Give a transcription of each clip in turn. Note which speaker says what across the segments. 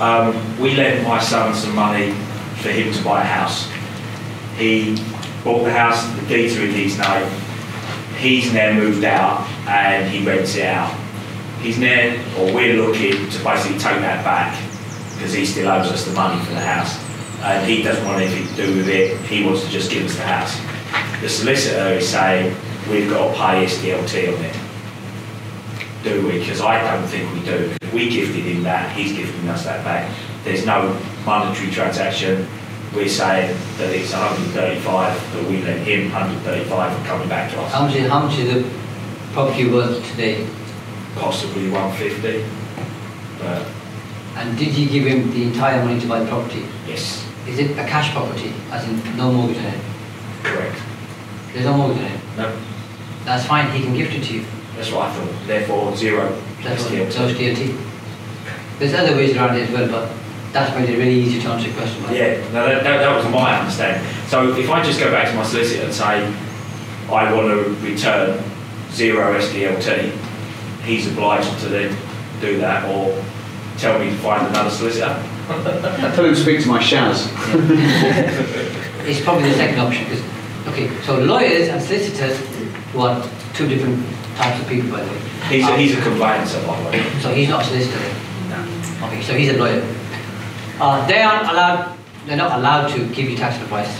Speaker 1: Um, we lent my son some money for him to buy a house. He bought the house, the deeds are in his name. He's now moved out and he rents it out. He's now, or we're looking to basically take that back because he still owes us the money for the house. And he doesn't want anything to do with it, he wants to just give us the house. The solicitor is saying we've got to pay SDLT on it do we? Because I don't think we do. We gifted him that, he's gifting us that back. There's no monetary transaction. We're saying that it's 135, but we lent him 135 and coming back to us.
Speaker 2: How much, is, how much is the property worth today?
Speaker 1: Possibly 150. But
Speaker 2: And did you give him the entire money to buy the property?
Speaker 1: yes,
Speaker 2: Is it a cash property, as in no mortgage on it?
Speaker 1: correct.
Speaker 2: There's no mortgage on it.
Speaker 1: No,
Speaker 2: That's fine, he can gift it to you.
Speaker 1: That's what I thought. Therefore, zero
Speaker 2: That's what,
Speaker 1: SDLT.
Speaker 2: so DLT. There's other ways around it as well, but that's made it really easy to answer your question. right?
Speaker 1: Yeah, no, that, that, that was my understanding. So if I just go back to my solicitor and say, I want to return zero SDLT, he's obliged to then do that or tell me to find another solicitor.
Speaker 3: Tell him to speak to my Shaz.
Speaker 2: It's probably the second option, because, okay, so lawyers and solicitors were two different types of people, by the way.
Speaker 1: He's a,
Speaker 2: Um,
Speaker 1: he's a conveyancer, by the way.
Speaker 2: So he's not a solicitor then? Okay, so he's a lawyer. Uh, they aren't allowed, they're not allowed to give you tax advice.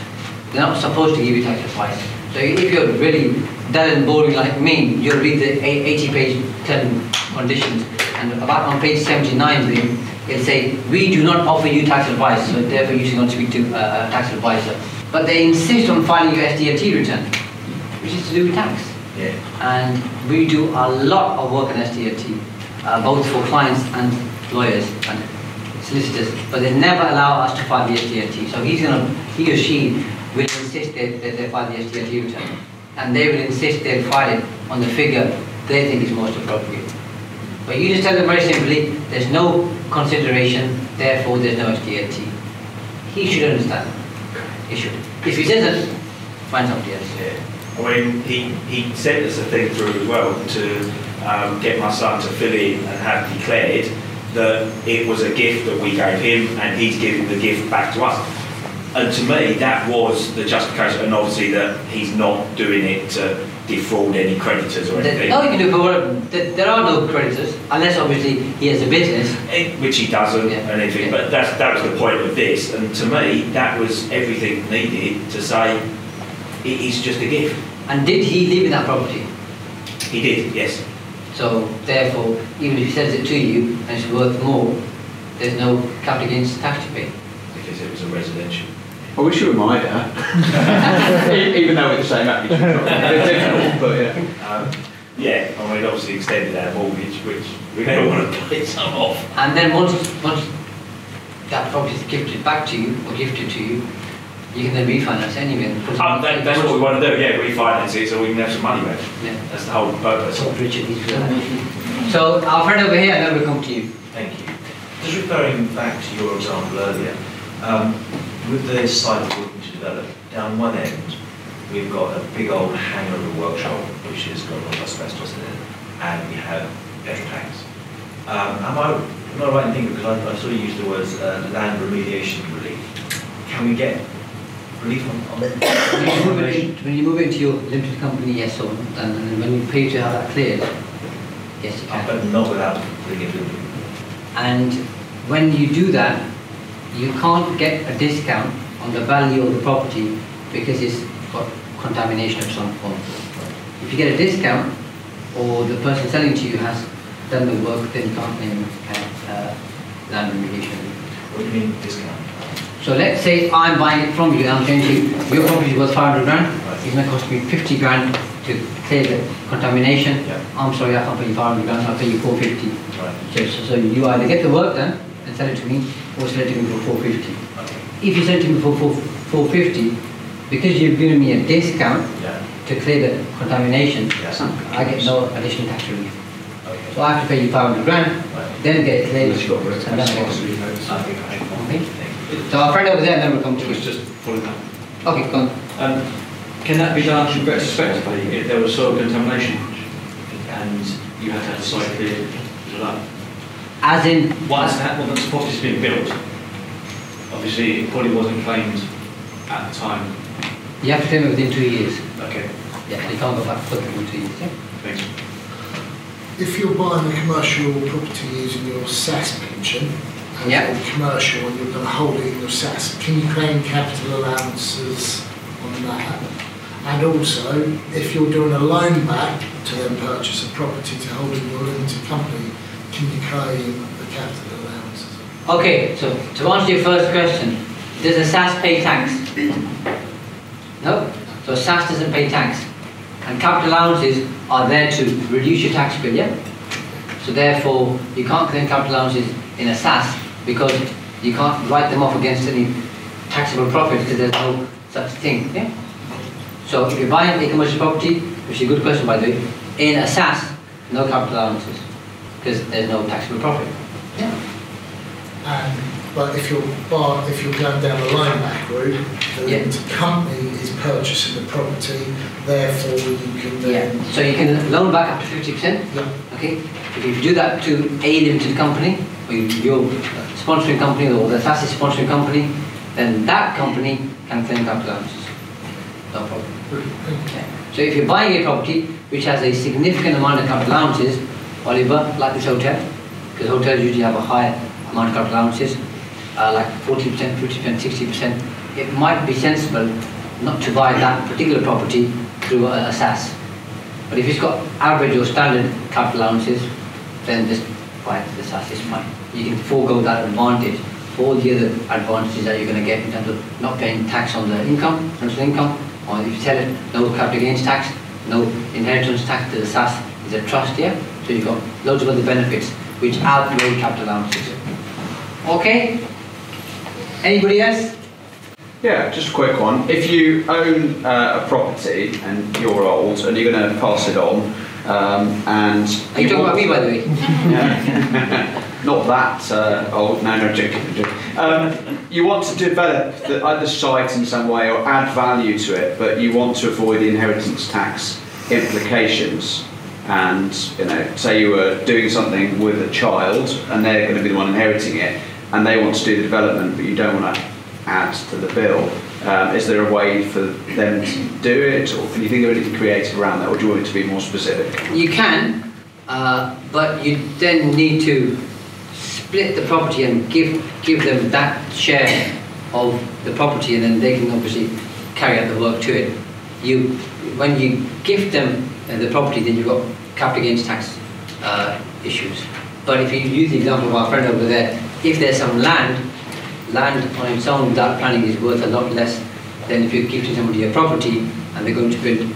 Speaker 2: They're not supposed to give you tax advice. So if you're really dull and boring like me, you'll read the 80-page term conditions, and about on page 79, Liam, it'll say, we do not offer you tax advice, so therefore you should not speak to uh, a tax advisor. But they insist on filing your SDLT return, which is to do with tax
Speaker 1: Yeah.
Speaker 2: and we do a lot of work on SDLT, uh, both for clients and lawyers and solicitors, but they never allow us to file the SDLT. So he's gonna, he or she will insist that, that they file the SDLT return, and they will insist they'll file it on the figure they think is most appropriate. But you just tell them very simply, there's no consideration, therefore there's no SDLT. He should understand. He should. If he doesn't, find somebody else.
Speaker 1: Yeah. I mean, he, he sent us a thing through as well to um, get my son to fill in and have declared that it was a gift that we gave him and he's giving the gift back to us. And to me, that was the justification, and obviously that he's not doing it to defraud any creditors or anything.
Speaker 2: No, you can do for there, there are no creditors unless obviously he has a business.
Speaker 1: Eh, which he doesn't
Speaker 2: Yeah.
Speaker 1: and everything.
Speaker 2: Yeah.
Speaker 1: But that's, that was the point of this, and to me, that was everything needed to say it is just a gift.
Speaker 2: And did he live in that property?
Speaker 1: He did, yes.
Speaker 2: So therefore, even if he sells it to you and it's worth more, there's no capital gains tax to pay.
Speaker 1: because it was a residential.
Speaker 3: I wish you were my dad. Even though we're the same age. But yeah.
Speaker 1: Um, yeah, I mean, obviously extended our mortgage, which we never want to pay some off.
Speaker 2: And then once once that property is gifted back to you or gifted to you, you can then refinance anyway. And put
Speaker 1: Um, that, that's what we want to do, yeah, refinance it so we can have some money back.
Speaker 2: Yeah.
Speaker 1: That's the whole purpose.
Speaker 2: So Richard, he's good. So our friend over here, and then we'll come to you.
Speaker 4: Thank you. Just referring back to your example earlier, um, with the site we're looking to develop, down one end, we've got a big old hangar of a workshop, which has got a lot of asbestos in it, and we have petrol tanks. Um, am I, am I right in thinking, because I, I saw you use the words uh, land remediation relief, can we get relief on, on
Speaker 2: When you move it, in- when you move it into your limited company, yes, or, and, and when you pay to have that cleared, yes, you
Speaker 4: Uh,
Speaker 2: can.
Speaker 4: but not without?
Speaker 2: And when you do that, you can't get a discount on the value of the property because it's got contamination of some form. If you get a discount, or the person selling to you has done the work, then you can't claim uh, land remediation.
Speaker 4: What do you mean discount?
Speaker 2: So let's say I'm buying it from you and I'm saying to you, your property is worth 500 grand, it's going to cost me 50 grand to clear the contamination.
Speaker 4: Yeah.
Speaker 2: I'm sorry, I can't pay you 500 grand, I'll pay you 450.
Speaker 4: Right.
Speaker 2: So, so, so you either get the work done and sell it to me, or sell it to me for 450.
Speaker 4: Okay.
Speaker 2: If you sell it to me for 450, because you've given me a discount
Speaker 4: Yeah.
Speaker 2: to clear the contamination,
Speaker 4: Yes.
Speaker 2: I get no additional tax relief.
Speaker 4: Okay.
Speaker 2: So I have to pay you 500 grand,
Speaker 4: Right.
Speaker 2: then get it cleared.
Speaker 3: Unless you've got rid of
Speaker 2: and then I get our friend over there, then we'll come to
Speaker 5: It was
Speaker 2: you.
Speaker 5: just following that.
Speaker 2: Okay, go on.
Speaker 5: Um, can that be done retrospectively if there was soil contamination and you had to have the site cleared? for that?
Speaker 2: As in,
Speaker 5: Once that, once the property's been built, obviously it probably wasn't claimed at the time.
Speaker 2: you have to claim it within two years.
Speaker 5: Okay,
Speaker 2: Yeah, you can't go back further than two years. Yeah?
Speaker 5: thanks.
Speaker 6: If you're buying a commercial property using your SSAS pension, and
Speaker 2: Yeah.
Speaker 6: commercial and you're going to hold it in your SSAS, can you claim capital allowances on that? And also, if you're doing a loan back to then purchase a property to hold in your limited company, can you claim the capital allowances?
Speaker 2: Okay, so to answer your first question, does a SSAS pay tax? No. So SSAS doesn't pay tax. And capital allowances are there to reduce your tax bill, yeah? So therefore, you can't claim capital allowances in a SSAS because you can't write them off against any taxable profit because there's no such thing, yeah? So if you're buying a commercial property, which is a good question by the way, in a SSAS, no capital allowances because there's no taxable profit. Yeah.
Speaker 6: And, but if you're bar, if you're going down the line back route, the
Speaker 2: Yeah.
Speaker 6: company is purchasing the property, therefore you can then.
Speaker 2: Yeah, so you can loan back up to fifty percent,
Speaker 6: Yeah.
Speaker 2: okay? If you do that to a limited company, you- your sponsoring company, or the SSAS sponsoring company, then that company can claim capital allowances. No problem. Okay. So if you're buying a property which has a significant amount of capital allowances, Oliver, like this hotel, because hotels usually have a higher amount of capital allowances, uh, like 40%, 50%, 60%, it might be sensible not to buy that particular property through a, a SSAS. But if it's got average or standard capital allowances, then just it, the SSAS is fine. You can forego that advantage all the other advantages that you're going to get in terms of not paying tax on the income, rental income, or if you sell it, no capital gains tax, no inheritance tax to the SSAS is a trust, here, So you've got loads of other benefits which outweigh capital allowances. Okay? Anybody else?
Speaker 3: Yeah, just a quick one. If you own uh, a property and you're old and you're going to pass it on, um, and
Speaker 2: Are you talking about me, by the way?
Speaker 3: not that uh, old, no, no, joking. joking. Um, you want to develop the other site in some way or add value to it, but you want to avoid the inheritance tax implications. And you know, say you were doing something with a child, and they're going to be the one inheriting it, and they want to do the development, but you don't want to add to the bill. Um, is there a way for them to do it, or can you think of anything creative around that, or do you want it to be more specific?
Speaker 2: You can, uh, but you then need to split the property and give give them that share of the property, and then they can obviously carry out the work to it. You, when you gift them uh, the property, then you've got capital gains tax uh, issues. But if you use the example of our friend over there, if there's some land, land on its own without planning is worth a lot less than if you're gifting somebody a property and they're going to build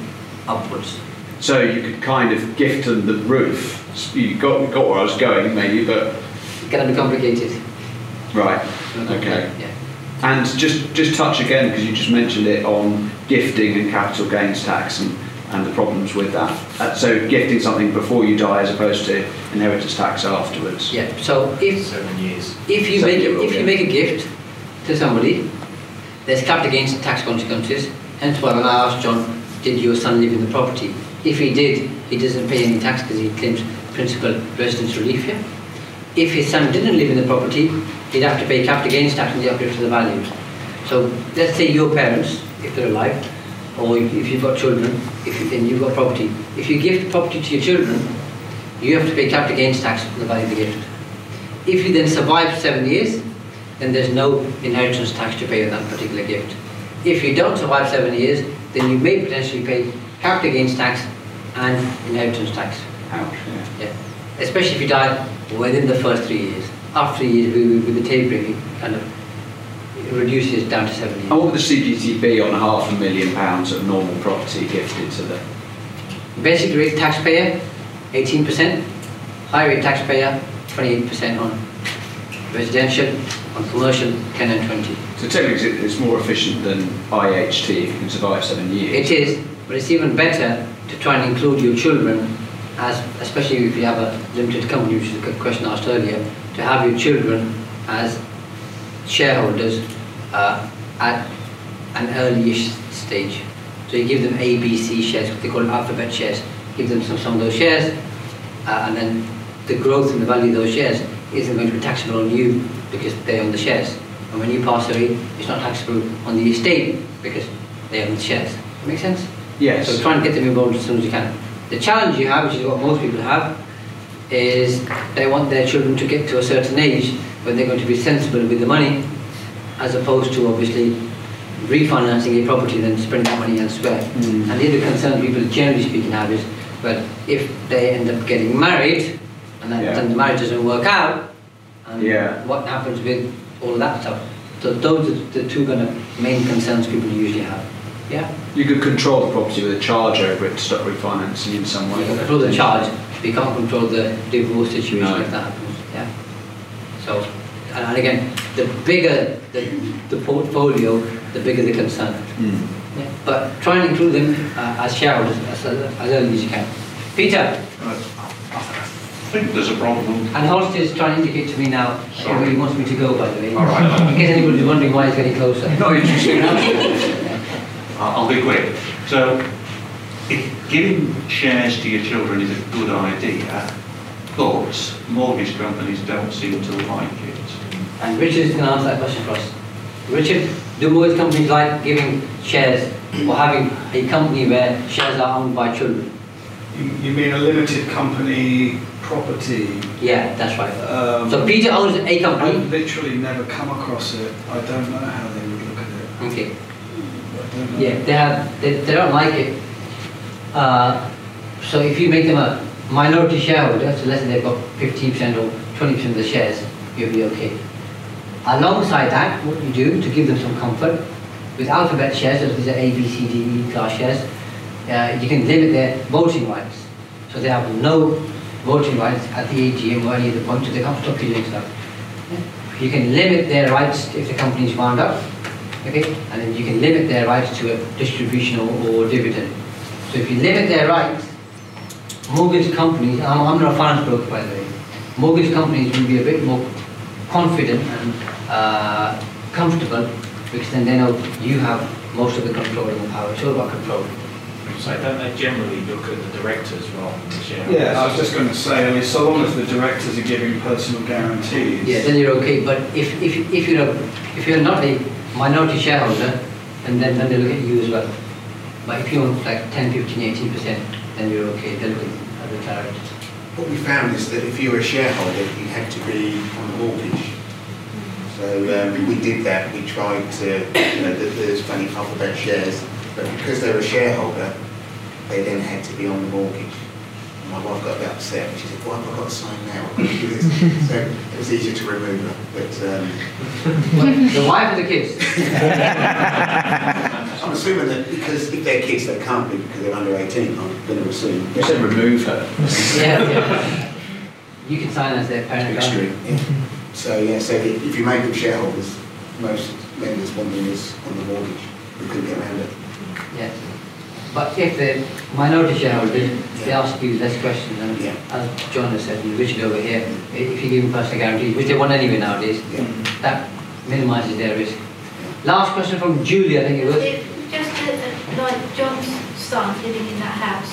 Speaker 2: upwards.
Speaker 3: So you could kind of gift them the roof. You got got where I was going, maybe, but
Speaker 2: It's going to be complicated.
Speaker 3: right, okay.
Speaker 2: Yeah.
Speaker 3: And just just touch again because you just mentioned it on gifting and capital gains tax and, and the problems with that. Uh, so gifting something before you die as opposed to inheritance tax afterwards.
Speaker 2: Yeah. So if
Speaker 4: Seven years.
Speaker 2: if you
Speaker 3: Seven
Speaker 2: make
Speaker 3: year rule,
Speaker 2: if you make a gift to somebody, there's capital gains tax consequences. Hence why when I asked John, did your son live in the property? If he did, he doesn't pay any tax because he claims principal residence relief here. If his son didn't live in the property, he'd have to pay capital gains tax on the uplift of the value. So let's say your parents, if they're alive, or if if you've got children, if you, and you've got property, if you gift property to your children, you have to pay capital gains tax on the value of the gift. If you then survive seven years, then there's no inheritance tax to pay on that particular gift. If you don't survive seven years, then you may potentially pay capital gains tax and inheritance tax.
Speaker 3: Ouch, yeah.
Speaker 2: Yeah. Especially if you die within the first three years. After three years, with the tapering, kind of reduces down to seven years.
Speaker 3: And what would the CGT be on half a million pounds of normal property gifted to the?
Speaker 2: Basic rate taxpayer, 18%. High rate taxpayer, 28% on residential, on commercial, 10 and 20.
Speaker 3: So technically, it's- it's more efficient than IHT if you can survive seven years.
Speaker 2: It is, but it's even better to try and include your children as, especially if you have a limited company, which is a question asked earlier, to have your children as shareholders uh, at an early-ish stage. So you give them A, B, C shares, they call them alphabet shares. Give them some, some of those shares, uh, and then the growth and the value of those shares isn't going to be taxable on you because they own the shares. And when you pass away, it's not taxable on the estate because they own the shares. Make sense?
Speaker 3: Yes.
Speaker 2: So try and get them involved as soon as you can. The challenge you have, which is what most people have, is they want their children to get to a certain age when they're going to be sensible with the money, as opposed to obviously refinancing a property and then spending that money elsewhere.
Speaker 3: Mm.
Speaker 2: And the other concern people generally speaking have is, well, if they end up getting married and that,
Speaker 3: Yeah.
Speaker 2: then the marriage doesn't work out, and
Speaker 3: Yeah.
Speaker 2: what happens with all that stuff. So those are the two kind of main concerns people usually have. Yeah?
Speaker 3: You could control the property with a charge over it to stop refinancing in some way.
Speaker 2: You can control the charge, but you can't control the divorce situation
Speaker 3: No.
Speaker 2: if that happens. Yeah. So, and, and again, the bigger the, the portfolio, the bigger the concern.
Speaker 3: Mm.
Speaker 2: Yeah. But try and include them uh, as shareholders as, as early as you can. Peter,
Speaker 7: I think there's a problem.
Speaker 2: and Holst is trying to indicate to me now
Speaker 7: Sorry.
Speaker 2: where he wants me to go, by the way.
Speaker 7: All right.
Speaker 2: In case anybody's wondering why he's getting closer.
Speaker 7: Not interesting. I'll I'll be quick. So, if giving shares to your children is a good idea, but mortgage companies don't seem to like it.
Speaker 2: And Richard is going to answer that question for us. Richard, do most companies like giving shares or having a company where shares are owned by children?
Speaker 8: You you mean a limited company property?
Speaker 2: Yeah, that's right.
Speaker 8: Um,
Speaker 2: So Peter owns a
Speaker 8: I've literally never come across it. I don't know how they would look at it.
Speaker 2: Okay.
Speaker 8: I don't know.
Speaker 2: Yeah, they have. They, they don't like it. Uh, so if you make them a minority shareholder, so let's say they've got 15% or 20% of the shares, you'll be okay. Alongside that, what you do to give them some comfort, with alphabet shares, so these are A, B, C, D, E class shares, uh, you can limit their voting rights. So they have no voting rights at the AGM or any other point, so they can't stop you doing stuff. Yeah. You can limit their rights if the company's wound up, okay? And then you can limit their rights to a distribution or, or dividend. So if you limit their rights, mortgage companies, I'm, I'm not a finance broker by the way, mortgage companies will be a bit more confident and uh, comfortable because then they know you have most of the control and the power. It's all about control.
Speaker 1: So don't they generally look at the directors rather than the shareholders?
Speaker 8: Yeah, I was just going to say, I mean, so long as the directors are giving personal guarantees.
Speaker 2: Yeah, then you're okay. But if, if, if you're a, if you're not a minority shareholder, and then, then they look at you as well. But if you own like 10, 15, 18 percent, then you're okay. They look at the directors.
Speaker 9: What we found is that if you were a shareholder, you had to be on the mortgage. So um, we did that, we tried to, you know, th- there's only alphabet shares, but because they were a shareholder, they then had to be on the mortgage. And My wife got a bit upset, she said, why have I got to sign now? I've got to do this. So it was easier to remove her, but um,
Speaker 2: the wife and the kids.
Speaker 9: I'm assuming that because if they're kids, they can't be because they're under 18, I'm going to assume.
Speaker 3: You said remove her.
Speaker 2: yeah, yeah. You can sign as their parent. can't?
Speaker 9: Extreme, yeah. So, yeah, so if if you make them shareholders, most lenders want them as on the mortgage. We couldn't get around it.
Speaker 2: Yes. But if they're minority shareholders, they ask you less questions. And
Speaker 9: Yeah.
Speaker 2: as John has said, and Richard over here, if you give them personal guarantees, which they want anyway nowadays,
Speaker 9: Yeah.
Speaker 2: that minimises their risk. Last question from Julie, I think it was.
Speaker 10: If- Just uh, like John's son living in that house.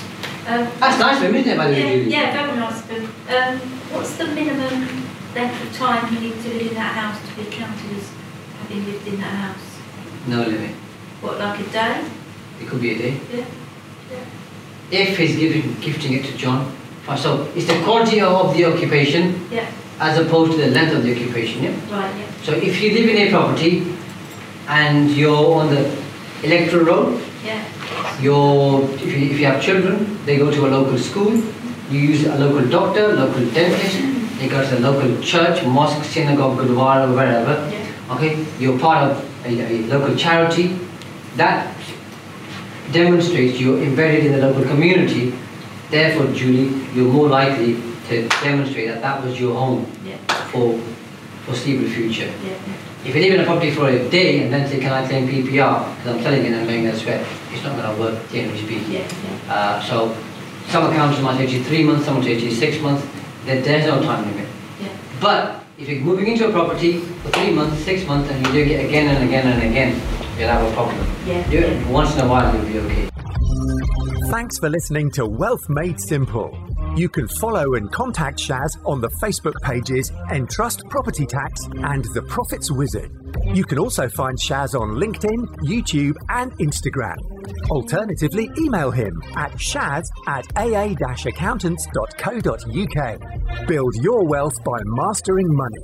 Speaker 10: um,
Speaker 2: That's nice of him, isn't it, by the way,
Speaker 10: Yeah,
Speaker 2: Julie?
Speaker 10: yeah, very nice of him. Um, what's the minimum length of time you need to live in that house to be counted as having lived in that house?
Speaker 2: No limit.
Speaker 10: What, like a day?
Speaker 2: It could be a day.
Speaker 10: Yeah.
Speaker 2: If he's giving, gifting it to John, so it's the quality of the occupation
Speaker 10: Yeah,
Speaker 2: as opposed to the length of the occupation, yeah?
Speaker 10: right, yeah.
Speaker 2: So if you live in a property and you're on the electoral roll,
Speaker 10: Yeah,
Speaker 2: Your, if you, if you have children, they go to a local school, you use a local doctor, local dentist, they go to the local church, mosque, synagogue, gurdwara, wherever. Okay, you're part of a, a local charity. That demonstrates you're embedded in the local community. Therefore, Julie, you're more likely to demonstrate that that was your home
Speaker 10: yeah.
Speaker 2: for foreseeable future.
Speaker 10: Yeah.
Speaker 2: If you live in a property for a day and then say, can I claim PPR, because I'm selling it and I'm going elsewhere, it's not going to work, generally speaking.
Speaker 10: Yeah, yeah.
Speaker 2: Uh, so some accountants might take you three months, some will to you six months, there, there's no time limit.
Speaker 10: Yeah.
Speaker 2: But if you're moving into a property for three months, six months, and you do it again and again and again, you'll have a problem.
Speaker 10: Yeah.
Speaker 2: Do it once in a while, you'll be okay.
Speaker 11: Thanks for listening to Wealth Made Simple. You can follow and contact Shaz on the Facebook pages Entrust Property Tax and The Profits Wizard. You can also find Shaz on LinkedIn, YouTube, and Instagram. Alternatively, email him at shaz at aa-accountants.co.uk. Build your wealth by mastering money.